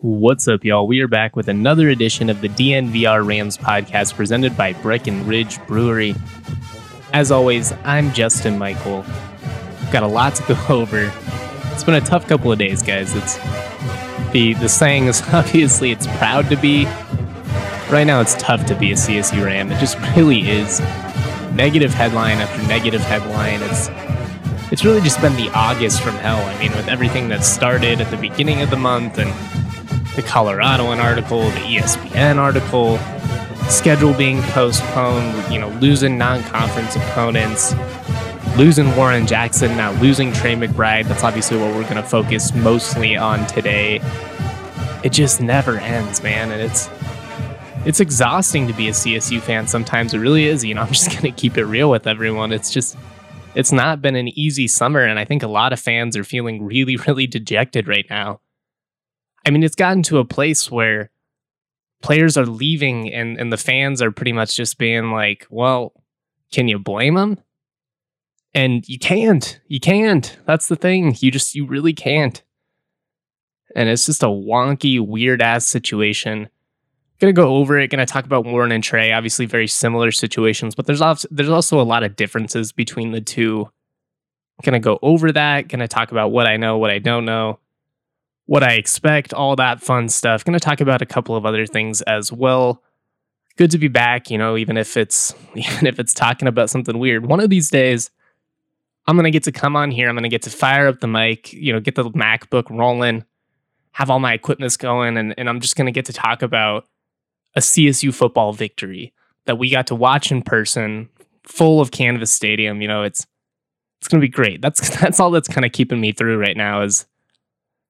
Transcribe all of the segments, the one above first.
What's up, y'all? We are back with another edition of the DNVR Rams podcast presented by Breckenridge Brewery. As always, I'm Justin Michael. Got a lot to go over. It's been a tough couple of days, guys. It's the the saying is obviously it's proud to be. Right now, it's tough to be a CSU Ram. It just really is. Negative headline after negative headline. It's it's really just been the August from hell. I mean, with everything that started at the beginning of the month and the Coloradoan article, the ESPN article, schedule being postponed, you know, losing non conference opponents, losing Warren Jackson, now losing Trey McBride. That's obviously what we're going to focus mostly on today. It just never ends, man. And it's. It's exhausting to be a CSU fan sometimes. It really is. You know, I'm just going to keep it real with everyone. It's just, it's not been an easy summer. And I think a lot of fans are feeling really, really dejected right now. I mean, it's gotten to a place where players are leaving and, and the fans are pretty much just being like, well, can you blame them? And you can't. You can't. That's the thing. You just, you really can't. And it's just a wonky, weird ass situation. Gonna go over it. Gonna talk about Warren and Trey. Obviously, very similar situations, but there's also there's also a lot of differences between the two. Gonna go over that. Gonna talk about what I know, what I don't know what I expect, all that fun stuff. Going to talk about a couple of other things as well. Good to be back, you know, even if it's even if it's talking about something weird. One of these days I'm going to get to come on here. I'm going to get to fire up the mic, you know, get the MacBook rolling, have all my equipment going and and I'm just going to get to talk about a CSU football victory that we got to watch in person, full of Canvas Stadium, you know, it's it's going to be great. That's that's all that's kind of keeping me through right now is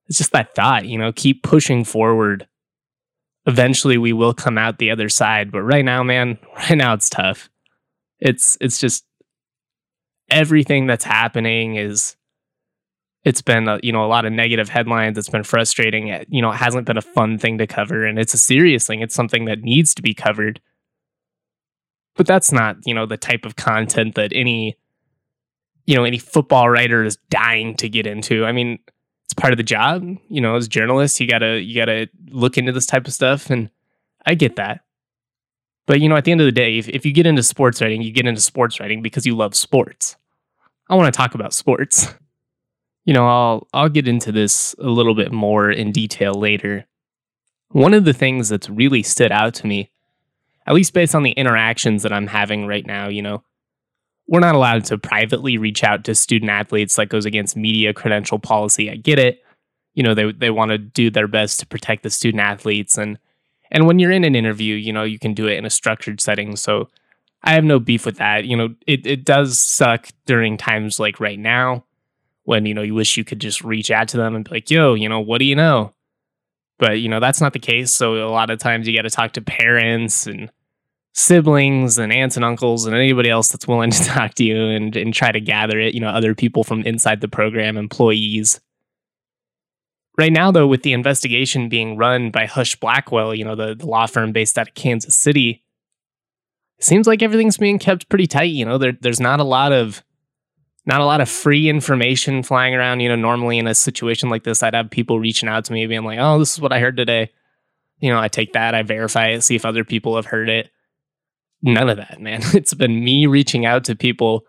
it's just that thought, you know, keep pushing forward. Eventually we will come out the other side, but right now, man, right now it's tough. It's it's just everything that's happening is it's been a, you know a lot of negative headlines. It's been frustrating. It, you know it hasn't been a fun thing to cover and it's a serious thing. It's something that needs to be covered. But that's not you know the type of content that any you know any football writer is dying to get into. I mean it's part of the job. You know, as journalists, you gotta you gotta look into this type of stuff, and I get that. But you know, at the end of the day, if, if you get into sports writing, you get into sports writing because you love sports. I want to talk about sports. You know, I'll I'll get into this a little bit more in detail later. One of the things that's really stood out to me, at least based on the interactions that I'm having right now, you know, we're not allowed to privately reach out to student athletes that goes against media credential policy. I get it. You know, they they want to do their best to protect the student athletes and and when you're in an interview, you know, you can do it in a structured setting. So I have no beef with that. You know, it it does suck during times like right now when, you know, you wish you could just reach out to them and be like, "Yo, you know, what do you know?" But, you know, that's not the case. So a lot of times you got to talk to parents and siblings and aunts and uncles and anybody else that's willing to talk to you and, and try to gather it, you know, other people from inside the program, employees. Right now, though, with the investigation being run by Husch Blackwell, you know, the, the law firm based out of Kansas City, it seems like everything's being kept pretty tight. You know, there, there's not a lot of not a lot of free information flying around. You know, normally in a situation like this, I'd have people reaching out to me being like, "Oh, this is what I heard today." You know, I take that, I verify it, see if other people have heard it none of that, man. It's been me reaching out to people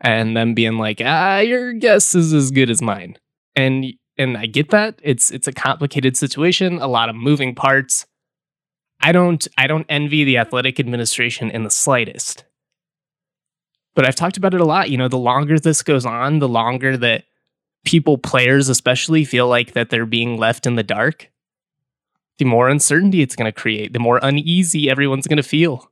and them being like, "Ah, your guess is as good as mine." And and I get that. It's it's a complicated situation, a lot of moving parts. I don't I don't envy the athletic administration in the slightest. But I've talked about it a lot, you know, the longer this goes on, the longer that people players especially feel like that they're being left in the dark, the more uncertainty it's going to create, the more uneasy everyone's going to feel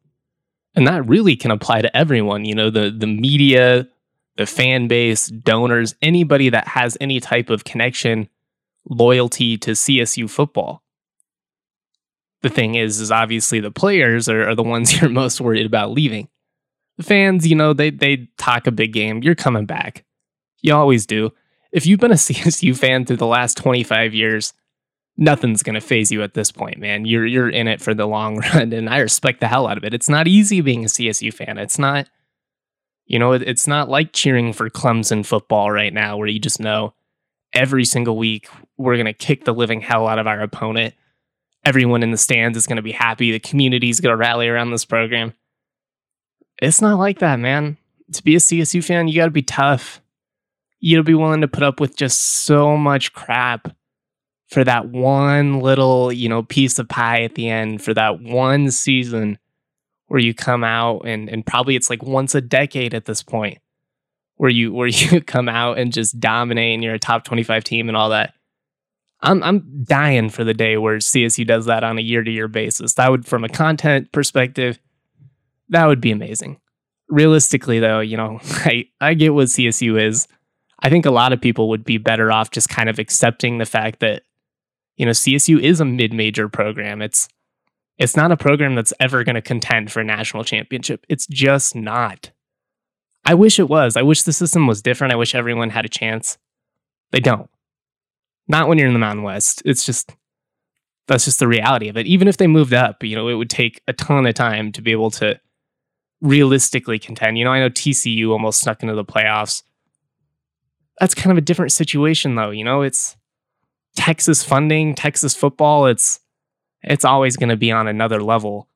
and that really can apply to everyone you know the the media the fan base donors anybody that has any type of connection loyalty to csu football. The thing is is obviously the players are, are the ones you're most worried about leaving. The fans you know they they talk a big game you're coming back. You always do. If you've been a csu fan through the last 25 years nothing's gonna phase you at this point, man. You're you're in it for the long run, and I respect the hell out of it. It's not easy being a CSU fan. It's not, you know, it, it's not like cheering for Clemson football right now, where you just know every single week we're gonna kick the living hell out of our opponent. everyone in the stands is going to be happy. The community is going to rally around this program. It's not like that, man. To be a CSU fan, you got to be tough. You got to be willing to put up with just so much crap for that one little, you know, piece of pie at the end, for that one season where you come out and and probably it's like once a decade at this point where you where you come out and just dominate and you're a top 25 team and all that. I'm I'm dying for the day where CSU does that on a year to year basis. That would from a content perspective, that would be amazing. Realistically though, you know, I I get what CSU is. I think a lot of people would be better off just kind of accepting the fact that you know, CSU is a mid-major program. It's it's not a program that's ever going to contend for a national championship. It's just not. I wish it was. I wish the system was different. I wish everyone had a chance. They don't. Not when you're in the Mountain West. It's just that's just the reality of it. Even if they moved up, you know, it would take a ton of time to be able to realistically contend. You know, I know TCU almost snuck into the playoffs. That's kind of a different situation though, you know, it's Texas funding, Texas football, it's it's always going to be on another level.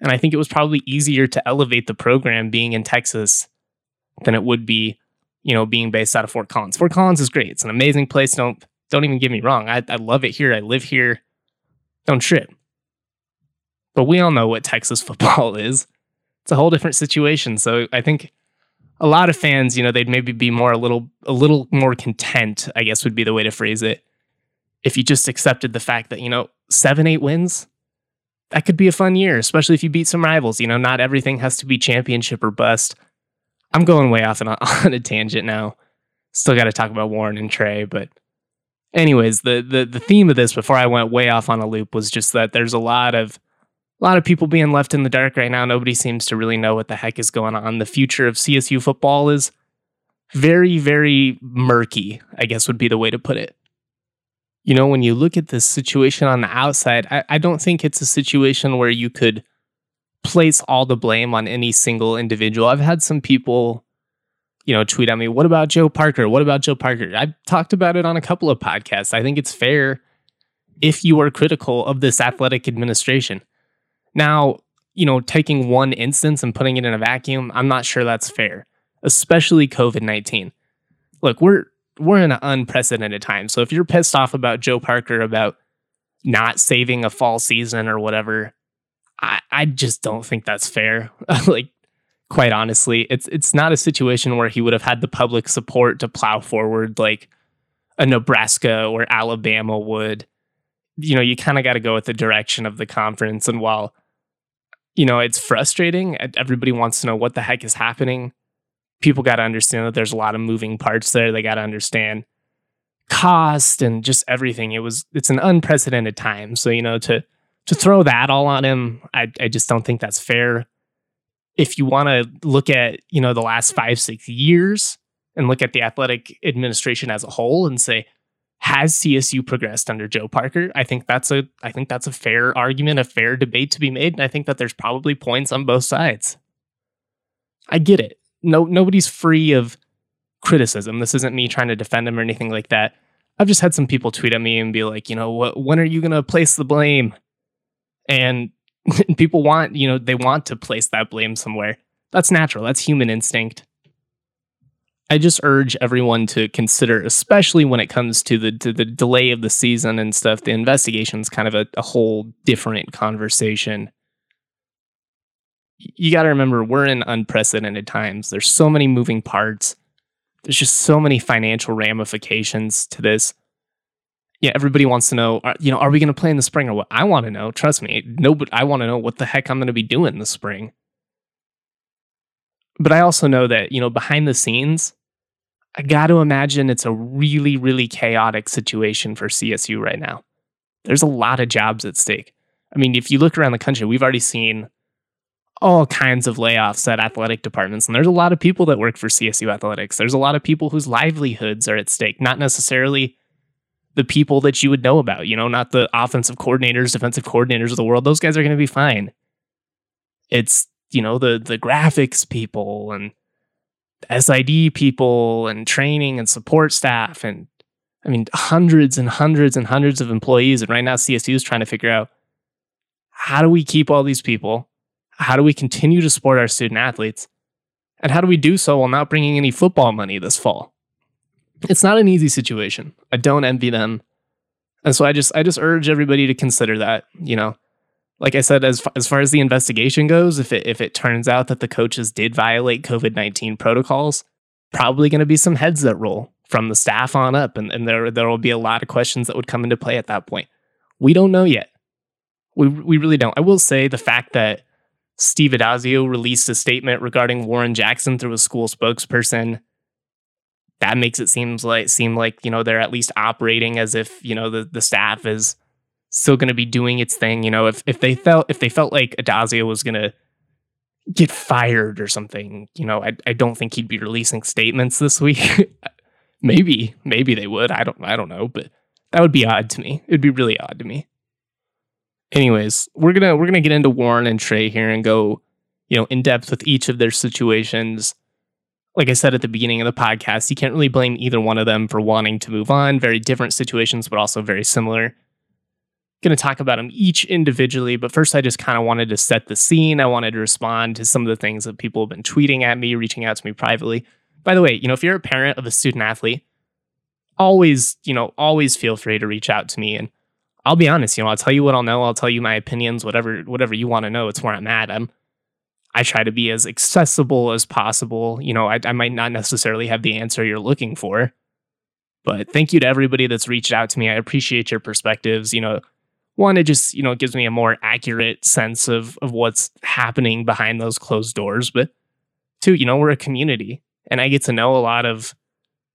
And I think it was probably easier to elevate the program being in Texas than it would be, you know, being based out of Fort Collins. Fort Collins is great. It's an amazing place. Don't don't even get me wrong. I, I love it here. I live here. Don't trip. But we all know what Texas football is. It's a whole different situation. So I think a lot of fans, you know, they'd maybe be more a little a little more content, I guess would be the way to phrase it, if you just accepted the fact that, you know, seven, eight wins, that could be a fun year, especially if you beat some rivals. You know, not everything has to be championship or bust. I'm going way off on a, on a tangent now. Still got to talk about Warren and Trey, but anyways, the, the the theme of this before I went way off on a loop was just that there's a lot of a lot of people being left in the dark right now. Nobody seems to really know what the heck is going on. The future of CSU football is very, very murky, I guess would be the way to put it you know, when you look at this situation on the outside, I, I don't think it's a situation where you could place all the blame on any single individual. I've had some people, you know, tweet at me, what about Joe Parker? What about Joe Parker? I've talked about it on a couple of podcasts. I think it's fair if you are critical of this athletic administration. Now, you know, taking one instance and putting it in a vacuum, I'm not sure that's fair, especially COVID 19. Look, we're we're in an unprecedented time. So if you're pissed off about Joe Parker about not saving a fall season or whatever, I, I just don't think that's fair. like quite honestly, it's it's not a situation where he would have had the public support to plow forward like a Nebraska or Alabama would. You know, you kind of got to go with the direction of the conference. And while, you know, it's frustrating, everybody wants to know what the heck is happening people got to understand that there's a lot of moving parts there. They got to understand cost and just everything. It was it's an unprecedented time. So, you know, to to throw that all on him, I I just don't think that's fair. If you want to look at, you know, the last 5 6 years and look at the athletic administration as a whole and say has CSU progressed under Joe Parker? I think that's a I think that's a fair argument, a fair debate to be made, and I think that there's probably points on both sides. I get it no nobody's free of criticism. This isn't me trying to defend him or anything like that. I've just had some people tweet at me and be like, you know, what when are you going to place the blame? And people want, you know, they want to place that blame somewhere. That's natural. That's human instinct. I just urge everyone to consider, especially when it comes to the to the delay of the season and stuff. The investigation is kind of a, a whole different conversation you got to remember we're in unprecedented times. There's so many moving parts. There's just so many financial ramifications to this. Yeah, everybody wants to know, are, you know, are we going to play in the spring or what? I want to know. Trust me, nobody. I want to know what the heck I'm going to be doing in the spring. But I also know that you know behind the scenes, I got to imagine it's a really, really chaotic situation for CSU right now. There's a lot of jobs at stake. I mean, if you look around the country, we've already seen all kinds of layoffs at athletic departments. And there's a lot of people that work for CSU athletics. There's a lot of people whose livelihoods are at stake, not necessarily the people that you would know about, you know, not the offensive coordinators, defensive coordinators of the world. Those guys are going to be fine. It's, you know, the the graphics people and SID people and training and support staff and I mean hundreds and hundreds and hundreds of employees and right now CSU is trying to figure out how do we keep all these people? How do we continue to support our student athletes? And how do we do so while not bringing any football money this fall? It's not an easy situation. I don't envy them. And so I just I just urge everybody to consider that, you know. Like I said as as far as the investigation goes, if it if it turns out that the coaches did violate COVID-19 protocols, probably going to be some heads that roll from the staff on up and, and there there will be a lot of questions that would come into play at that point. We don't know yet. We we really don't. I will say the fact that Steve Addazio released a statement regarding Warren Jackson through a school spokesperson. That makes it seems like seem like you know they're at least operating as if you know the the staff is still going to be doing its thing. You know, if if they felt if they felt like Addazio was going to get fired or something, you know, I I don't think he'd be releasing statements this week. maybe maybe they would. I don't I don't know, but that would be odd to me. It'd be really odd to me anyways, we're gonna we're gonna get into Warren and Trey here and go, you know, in depth with each of their situations. Like I said at the beginning of the podcast, you can't really blame either one of them for wanting to move on. Very different situations, but also very similar. Going to talk about them each individually, but first, I just kind of wanted to set the scene. I wanted to respond to some of the things that people have been tweeting at me, reaching out to me privately. By the way, you know, if you're a parent of a student athlete, always, you know, always feel free to reach out to me and I'll be honest, you know, I'll tell you what I'll know. I'll tell you my opinions, whatever whatever you want to know. It's where I'm at. I'm I try to be as accessible as possible. You know, I, I might not necessarily have the answer you're looking for, but thank you to everybody that's reached out to me. I appreciate your perspectives. You know, one, it just, you know, gives me a more accurate sense of of what's happening behind those closed doors. But two, you know, we're a community and I get to know a lot of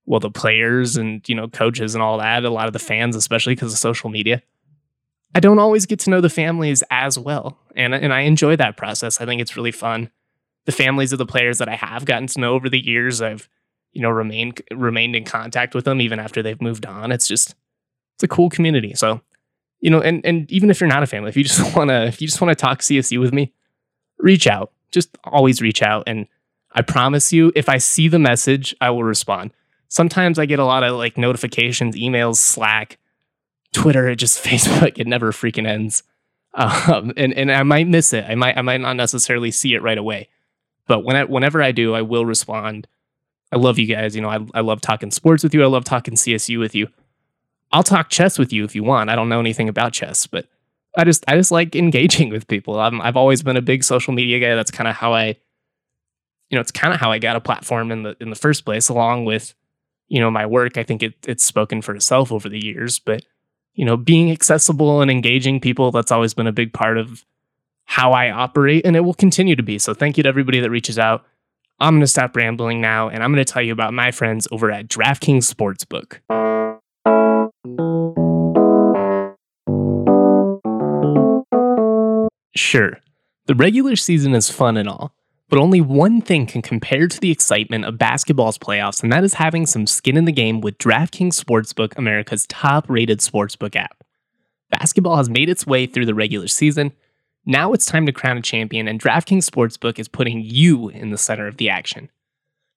well, the players and, you know, coaches and all that, a lot of the fans, especially because of social media. I don't always get to know the families as well. And, and I enjoy that process. I think it's really fun. The families of the players that I have gotten to know over the years, I've, you know, remained remained in contact with them even after they've moved on. It's just it's a cool community. So, you know, and and even if you're not a family, if you just wanna if you just want to talk CSU with me, reach out. Just always reach out. And I promise you, if I see the message, I will respond. Sometimes I get a lot of like notifications, emails, Slack Twitter, it just Facebook, it never freaking ends. Um, and and I might miss it. I might I might not necessarily see it right away, but when I, whenever I do, I will respond. I love you guys. You know, I I love talking sports with you. I love talking CSU with you. I'll talk chess with you if you want. I don't know anything about chess, but I just I just like engaging with people. i I've always been a big social media guy. That's kind of how I, you know, it's kind of how I got a platform in the in the first place. Along with, you know, my work. I think it it's spoken for itself over the years, but you know, being accessible and engaging people, that's always been a big part of how I operate, and it will continue to be. So thank you to everybody that reaches out. I'm going to stop rambling now, and I'm going to tell you about my friends over at DraftKings Sportsbook. Sure, the regular season is fun and all, but only one thing can compare to the excitement of basketball's playoffs, and that is having some skin in the game with DraftKings Sportsbook, America's top rated sportsbook app. Basketball has made its way through the regular season. Now it's time to crown a champion, and DraftKings Sportsbook is putting you in the center of the action.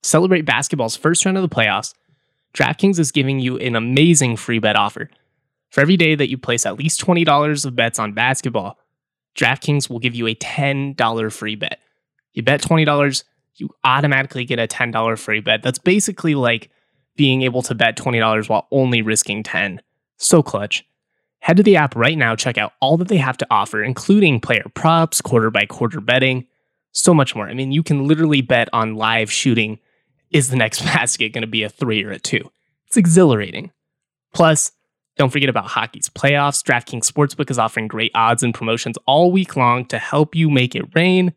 Celebrate basketball's first round of the playoffs. DraftKings is giving you an amazing free bet offer. For every day that you place at least $20 of bets on basketball, DraftKings will give you a $10 free bet. You bet $20, you automatically get a $10 free bet. That's basically like being able to bet $20 while only risking 10. So clutch. Head to the app right now, check out all that they have to offer, including player props, quarter by quarter betting, so much more. I mean, you can literally bet on live shooting. Is the next basket going to be a three or a two? It's exhilarating. Plus, don't forget about hockey's playoffs. DraftKings Sportsbook is offering great odds and promotions all week long to help you make it rain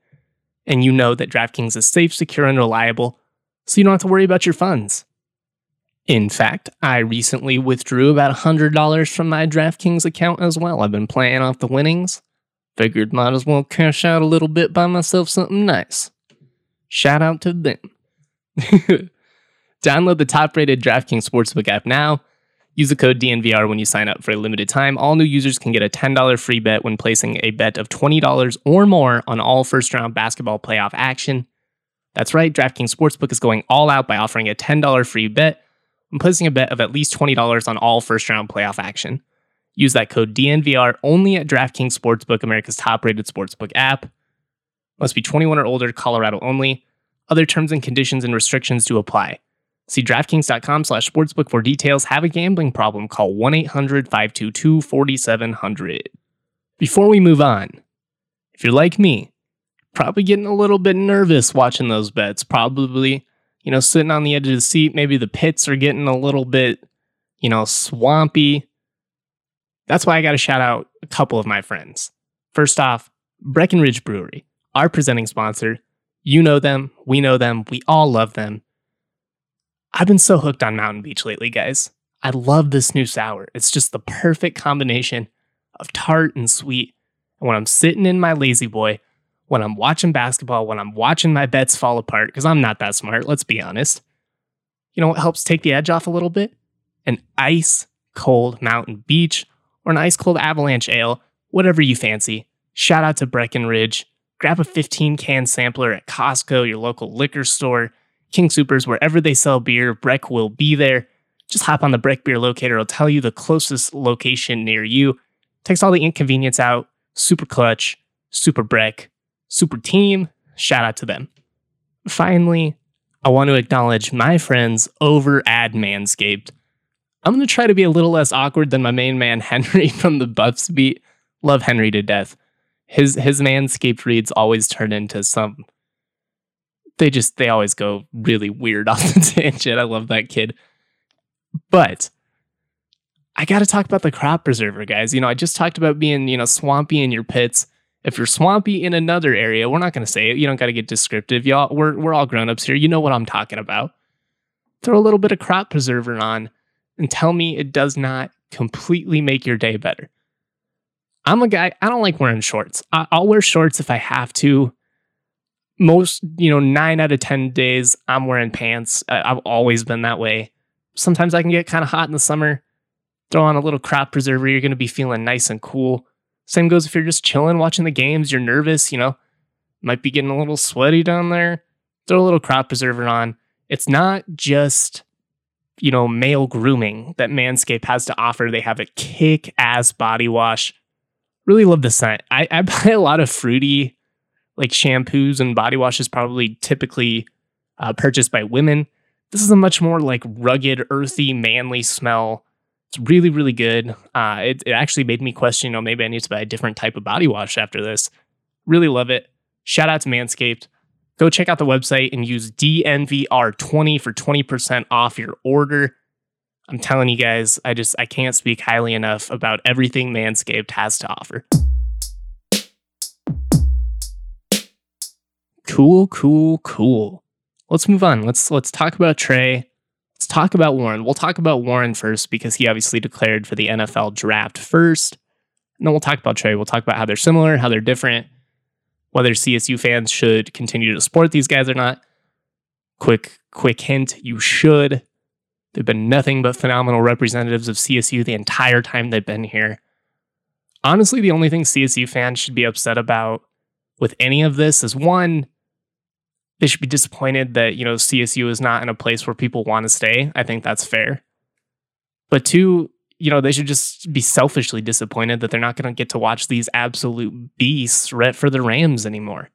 and you know that DraftKings is safe, secure, and reliable, so you don't have to worry about your funds. In fact, I recently withdrew about $100 from my DraftKings account as well. I've been playing off the winnings. Figured might as well cash out a little bit, buy myself something nice. Shout out to them. Download the top rated DraftKings Sportsbook app now Use the code DNVR when you sign up for a limited time. All new users can get a $10 free bet when placing a bet of $20 or more on all first round basketball playoff action. That's right, DraftKings Sportsbook is going all out by offering a $10 free bet when placing a bet of at least $20 on all first round playoff action. Use that code DNVR only at DraftKings Sportsbook, America's top rated sportsbook app. Must be 21 or older, Colorado only. Other terms and conditions and restrictions do apply. See DraftKings.com slash sportsbook for details. Have a gambling problem? Call 1 800 522 4700. Before we move on, if you're like me, probably getting a little bit nervous watching those bets. Probably, you know, sitting on the edge of the seat. Maybe the pits are getting a little bit, you know, swampy. That's why I got to shout out a couple of my friends. First off, Breckenridge Brewery, our presenting sponsor. You know them, we know them, we all love them. I've been so hooked on Mountain Beach lately, guys. I love this new sour. It's just the perfect combination of tart and sweet. And when I'm sitting in my lazy boy, when I'm watching basketball, when I'm watching my bets fall apart, because I'm not that smart, let's be honest. You know what helps take the edge off a little bit? An ice cold Mountain Beach or an ice cold avalanche ale, whatever you fancy. Shout out to Breckenridge. Grab a 15 can sampler at Costco, your local liquor store, King Supers, wherever they sell beer. Breck will be there. Just hop on the Breck Beer Locator. It'll tell you the closest location near you. Takes all the inconvenience out. Super clutch, super Breck, super team. Shout out to them. Finally, I want to acknowledge my friends over at Manscaped. I'm going to try to be a little less awkward than my main man, Henry from the Buffs beat. Love Henry to death. His his manscaped reads always turn into some. They just they always go really weird off the tangent. I love that kid. But I got to talk about the crop preserver, guys. You know, I just talked about being you know swampy in your pits. If you're swampy in another area, we're not going to say it. You don't got to get descriptive, y'all. We're we're all grown ups here. You know what I'm talking about. Throw a little bit of crop preserver on and tell me it does not completely make your day better. I'm a guy, I don't like wearing shorts. I'll wear shorts if I have to. Most, you know, nine out of 10 days, I'm wearing pants. I've always been that way. Sometimes I can get kind of hot in the summer. Throw on a little crop preserver, you're going to be feeling nice and cool. Same goes if you're just chilling, watching the games, you're nervous, you know, might be getting a little sweaty down there. Throw a little crop preserver on. It's not just you know, male grooming that Manscaped has to offer. They have a kick ass body wash. Really love the scent. I, I buy a lot of fruity like shampoos and body washes, probably typically uh, purchased by women. This is a much more like rugged, earthy, manly smell. It's really, really good. Uh, it, it actually made me question, you know, maybe I need to buy a different type of body wash after this. Really love it. Shout out to Manscaped go check out the website and use DNVR20 for 20% off your order. I'm telling you guys, I just I can't speak highly enough about everything Manscaped has to offer. Cool, cool, cool. Let's move on. Let's let's talk about Trey. Let's talk about Warren. We'll talk about Warren first because he obviously declared for the NFL draft first. And then we'll talk about Trey. We'll talk about how they're similar, how they're different, whether CSU fans should continue to support these guys or not. Quick, quick hint: you should. They've been nothing but phenomenal representatives of CSU the entire time they've been here. Honestly, the only thing CSU fans should be upset about with any of this is one, they should be disappointed that, you know, CSU is not in a place where people want to stay. I think that's fair. But two, you know, they should just be selfishly disappointed that they're not going to get to watch these absolute beasts ret for the Rams anymore.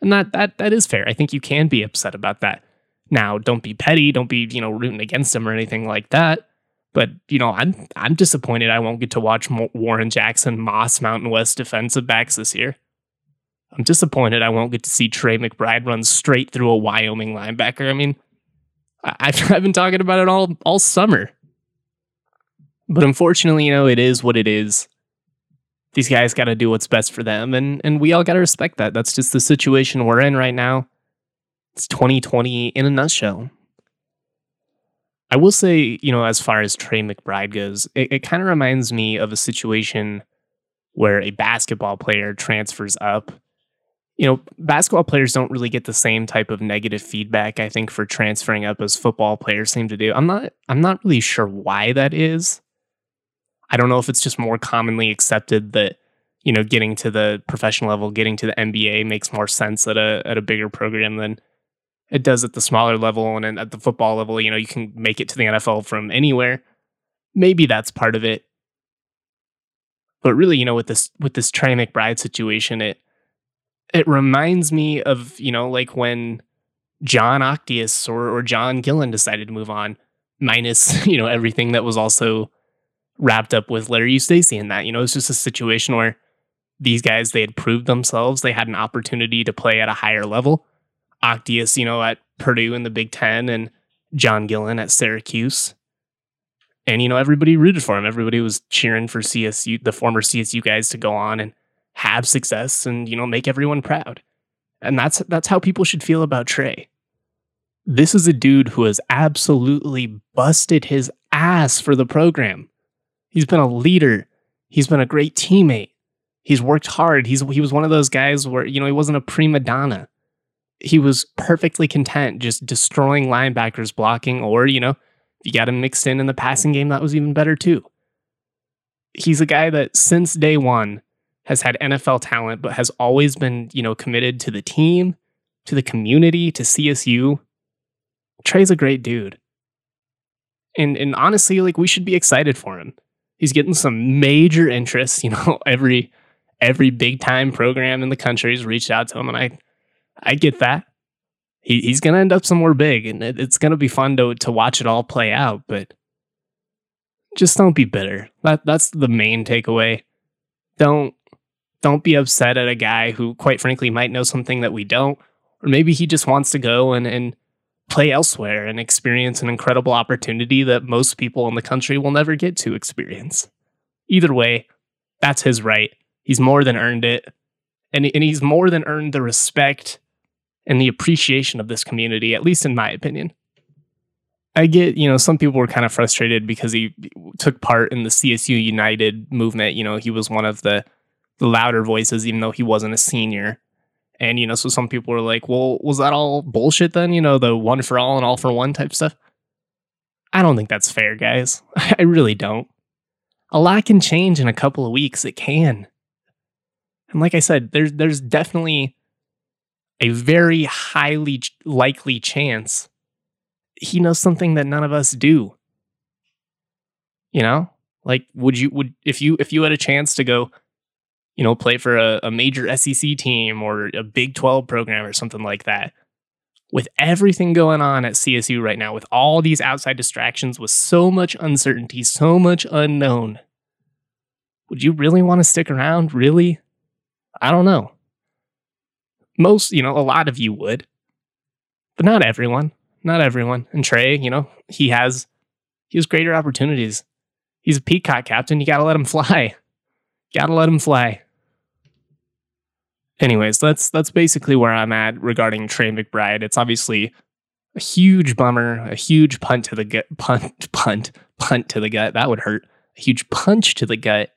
And that that that is fair. I think you can be upset about that. Now, don't be petty, don't be, you know, rooting against them or anything like that. But, you know, I'm I'm disappointed I won't get to watch Warren Jackson Moss Mountain West defensive backs this year. I'm disappointed I won't get to see Trey McBride run straight through a Wyoming linebacker. I mean, I, I've been talking about it all all summer. But unfortunately, you know, it is what it is. These guys got to do what's best for them, and and we all got to respect that. That's just the situation we're in right now. It's 2020 in a nutshell. I will say, you know, as far as Trey McBride goes, it, it kind of reminds me of a situation where a basketball player transfers up. You know, basketball players don't really get the same type of negative feedback, I think, for transferring up as football players seem to do. I'm not I'm not really sure why that is. I don't know if it's just more commonly accepted that you know getting to the professional level, getting to the NBA makes more sense at a at a bigger program than it does at the smaller level and at the football level. You know, you can make it to the NFL from anywhere. Maybe that's part of it. But really, you know, with this with this Trey McBride situation, it it reminds me of, you know, like when Jon Octeus or, or John Gillon decided to move on, minus, you know, everything that was also wrapped up with Larry Eustachy and that. You know, it's just a situation where these guys, they had proved themselves. They had an opportunity to play at a higher level. Octeus, you know, at Purdue in the Big Ten and John Gillon at Syracuse. And, you know, everybody rooted for him. Everybody was cheering for CSU, the former CSU guys to go on and have success and, you know, make everyone proud. And that's that's how people should feel about Trey. This is a dude who has absolutely busted his ass for the program. He's been a leader. He's been a great teammate. He's worked hard. He's he was one of those guys where, you know, he wasn't a prima donna. He was perfectly content just destroying linebackers blocking or, you know, if you got him mixed in in the passing game, that was even better too. He's a guy that since day 1 has had NFL talent but has always been, you know, committed to the team, to the community, to CSU. Trey's a great dude. And and honestly, like we should be excited for him he's getting some major interest. You know, every every big time program in the country has reached out to him, and I I get that. He, he's gonna end up somewhere big, and it, it's gonna be fun to to watch it all play out. But just don't be bitter. That that's the main takeaway. Don't don't be upset at a guy who, quite frankly, might know something that we don't, or maybe he just wants to go and and play elsewhere and experience an incredible opportunity that most people in the country will never get to experience. Either way, that's his right. He's more than earned it. And, and he's more than earned the respect and the appreciation of this community, at least in my opinion. I get, you know, some people were kind of frustrated because he took part in the CSU United movement. You know, he was one of the, louder voices, even though he wasn't a senior. And, you know, so some people were like, well, was that all bullshit then? You know, the one for all and all for one type stuff? I don't think that's fair, guys. I really don't. A lot can change in a couple of weeks. It can. And like I said, there's there's definitely a very highly likely chance he knows something that none of us do. You know? Like would you would if you if you had a chance to go you know, play for a, a major SEC team or a Big 12 program or something like that. With everything going on at CSU right now, with all these outside distractions, with so much uncertainty, so much unknown, would you really want to stick around? Really? I don't know. Most, you know, a lot of you would, but not everyone. Not everyone. And Trey, you know, he has he has greater opportunities. He's a peacock captain. You got to let him fly. Gotta let him fly. Anyways, that's that's basically where I'm at regarding Trey McBride. It's obviously a huge bummer, a huge punt to the gut, punt, punt, punt to the gut. That would hurt. A huge punch to the gut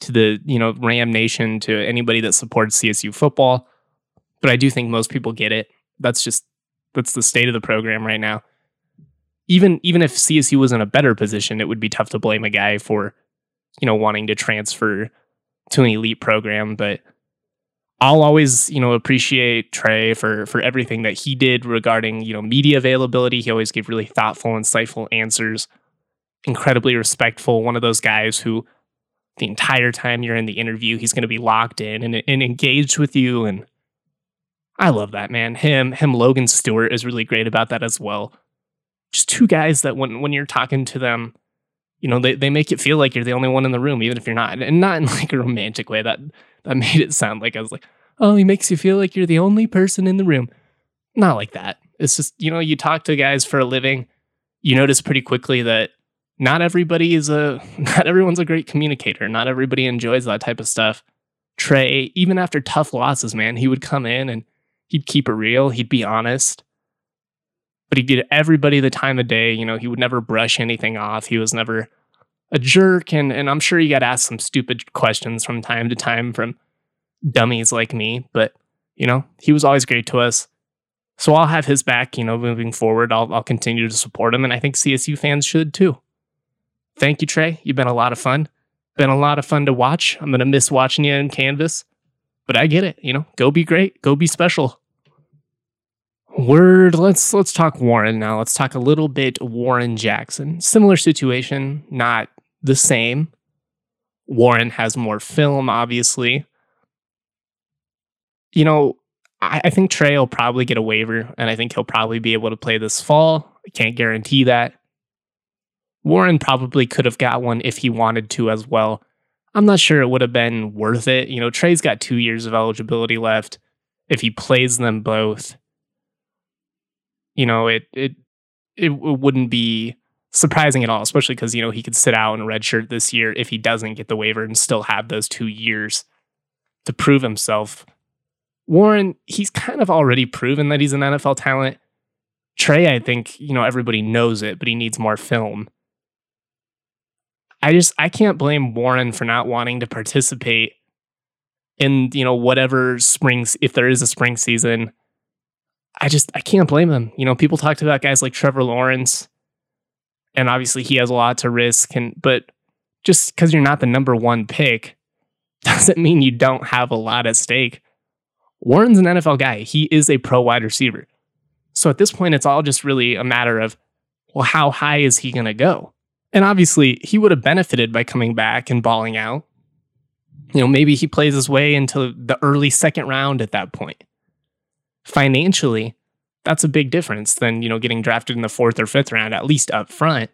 to the you know Ram Nation to anybody that supports CSU football. But I do think most people get it. That's just that's the state of the program right now. Even even if CSU was in a better position, it would be tough to blame a guy for you know wanting to transfer to an elite program, but I'll always, you know, appreciate Trey for for everything that he did regarding, you know, media availability. He always gave really thoughtful, insightful answers. Incredibly respectful. One of those guys who the entire time you're in the interview, he's going to be locked in and, and engaged with you. And I love that, man. Him, him, Logan Stewart is really great about that as well. Just two guys that when when you're talking to them, you know, they, they make it feel like you're the only one in the room, even if you're not. And not in like a romantic way. That that made it sound like I was like, oh, he makes you feel like you're the only person in the room. Not like that. It's just, you know, you talk to guys for a living, you notice pretty quickly that not everybody is a not everyone's a great communicator. Not everybody enjoys that type of stuff. Trey, even after tough losses, man, he would come in and he'd keep it real, he'd be honest but he'd give everybody the time of day. You know, he would never brush anything off. He was never a jerk. And, and I'm sure you got asked some stupid questions from time to time from dummies like me. But, you know, he was always great to us. So I'll have his back, you know, moving forward. I'll, I'll continue to support him. And I think CSU fans should too. Thank you, Trey. You've been a lot of fun. Been a lot of fun to watch. I'm going to miss watching you in Canvas, but I get it. You know, go be great. Go be special. Word, let's let's talk Warren now. Let's talk a little bit Warren Jackson. Similar situation, not the same. Warren has more film, obviously. You know, I, I think Trey will probably get a waiver, and I think he'll probably be able to play this fall. I can't guarantee that. Warren probably could have got one if he wanted to as well. I'm not sure it would have been worth it. You know, Trey's got two years of eligibility left. If he plays them both, you know, it it it, wouldn't be surprising at all, especially because you know he could sit out in a red shirt this year if he doesn't get the waiver and still have those two years to prove himself. Warren, he's kind of already proven that he's an NFL talent. Trey, I think, you know, everybody knows it, but he needs more film. I just I can't blame Warren for not wanting to participate in, you know, whatever springs if there is a spring season. I just I can't blame him. You know, people talked about guys like Trevor Lawrence and obviously he has a lot to risk and but just cuz you're not the number 1 pick doesn't mean you don't have a lot at stake. Warren's an NFL guy. He is a pro wide receiver. So at this point it's all just really a matter of well how high is he going to go? And obviously, he would have benefited by coming back and balling out. You know, maybe he plays his way into the early second round at that point. Financially, that's a big difference than, you know, getting drafted in the fourth or fifth round, at least up front.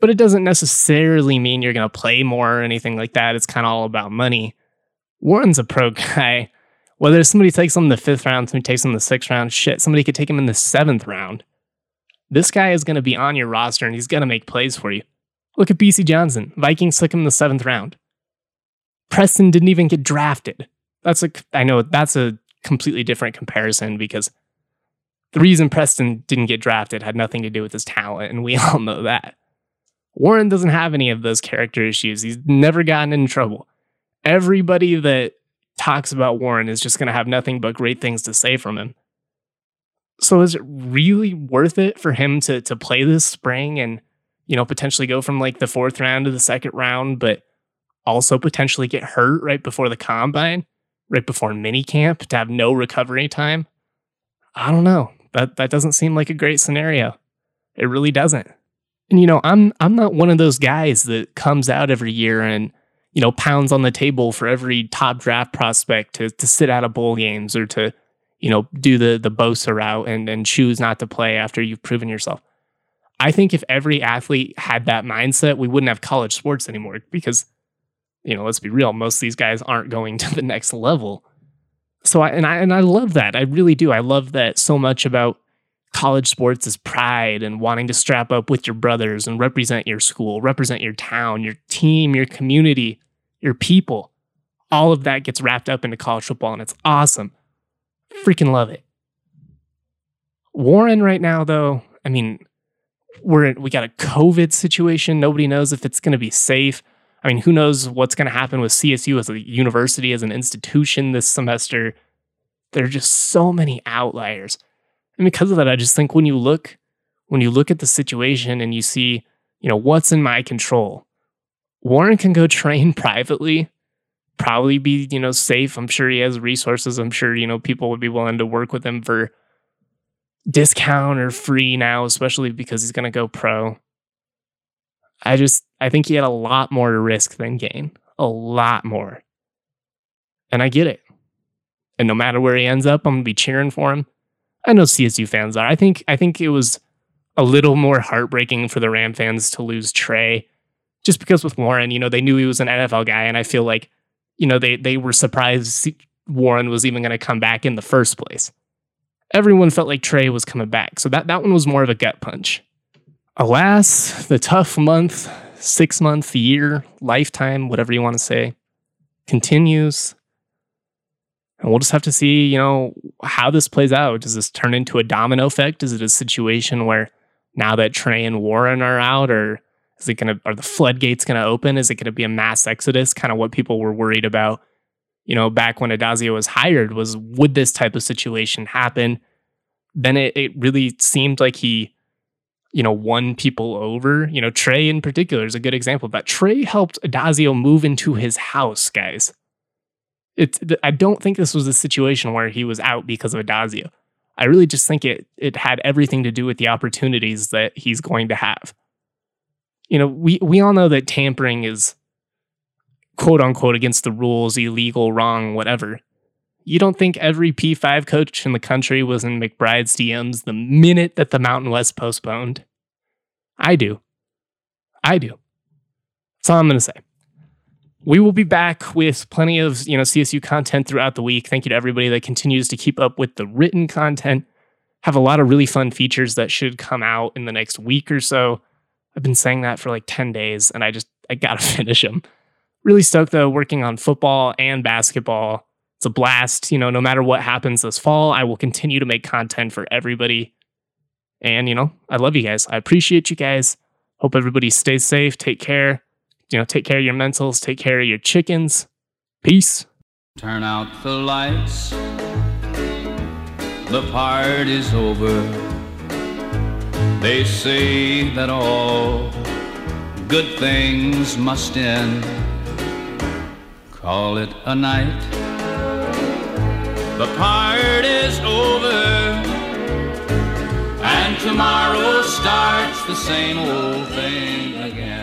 But it doesn't necessarily mean you're going to play more or anything like that. It's kind of all about money. Warren's a pro guy. Whether somebody takes him in the fifth round, somebody takes him in the sixth round, shit, somebody could take him in the seventh round. This guy is going to be on your roster and he's going to make plays for you. Look at Bisi Johnson. Vikings took him in the seventh round. Preston didn't even get drafted. That's a, I know that's a completely different comparison because the reason Preston didn't get drafted had nothing to do with his talent, and we all know that. Warren doesn't have any of those character issues. He's never gotten in trouble. Everybody that talks about Warren is just going to have nothing but great things to say from him. So is it really worth it for him to to play this spring and you know potentially go from like the fourth round to the second round, but also potentially get hurt right before the combine, right before mini camp to have no recovery time? I don't know. That that doesn't seem like a great scenario. It really doesn't. And you know, I'm I'm not one of those guys that comes out every year and you know pounds on the table for every top draft prospect to to sit out of bowl games or to you know, do the the Bosa route and and choose not to play after you've proven yourself. I think if every athlete had that mindset, we wouldn't have college sports anymore because, you know, let's be real, most of these guys aren't going to the next level. So I and I and I love that. I really do. I love that so much about college sports is pride and wanting to strap up with your brothers and represent your school, represent your town, your team, your community, your people. All of that gets wrapped up into college football and it's awesome. Freaking love it. Warren right now, though, I mean, we're we got a COVID situation. Nobody knows if it's going to be safe. I mean, who knows what's going to happen with CSU as a university, as an institution this semester? There are just so many outliers. And because of that, I just think when you look when you look at the situation and you see, you know, what's in my control, Warren can go train privately probably be, you know, safe. I'm sure he has resources. I'm sure, you know, people would be willing to work with him for discount or free now, especially because he's going to go pro. I just, I think he had a lot more to risk than gain, a lot more. And I get it. And no matter where he ends up, I'm to be cheering for him. I know CSU fans are. I think, I think it was a little more heartbreaking for the Ram fans to lose Trey just because with Warren, you know, they knew he was an NFL guy. And I feel like you know, they they were surprised Warren was even going to come back in the first place. Everyone felt like Trey was coming back, so that that one was more of a gut punch. Alas, the tough month, six month, year, lifetime, whatever you want to say, continues. And we'll just have to see, you know, how this plays out. Does this turn into a domino effect? Is it a situation where now that Trey and Warren are out, or is it to, are the floodgates to open? Is it to be a mass exodus? Kind of what people were worried about, you know, back when Addazio was hired was would this type of situation happen? Then it, it really seemed like he, you know, won people over. You know, Trey in particular is a good example of that. Trey helped Addazio move into his house, guys. It's, I don't think this was a situation where he was out because of Addazio. I really just think it it had everything to do with the opportunities that he's going to have you know, we we all know that tampering is quote unquote against the rules, illegal, wrong, whatever. You don't think every P5 coach in the country was in McBride's DMs the minute that the Mountain West postponed? I do. I do. That's all I'm going to say. We will be back with plenty of, you know, CSU content throughout the week. Thank you to everybody that continues to keep up with the written content. Have a lot of really fun features that should come out in the next week or so. I've been saying that for like 10 days and I just I got to finish them. Really stoked though working on football and basketball it's a blast. You know, no matter what happens this fall, I will continue to make content for everybody. And, you know, I love you guys. I appreciate you guys. Hope everybody stays safe. Take care. You know, take care of your mentals. Take care of your chickens. Peace. Turn out the lights. The party's over. They say that all good things must end. Call it a night the part is over, and tomorrow starts the same old thing again.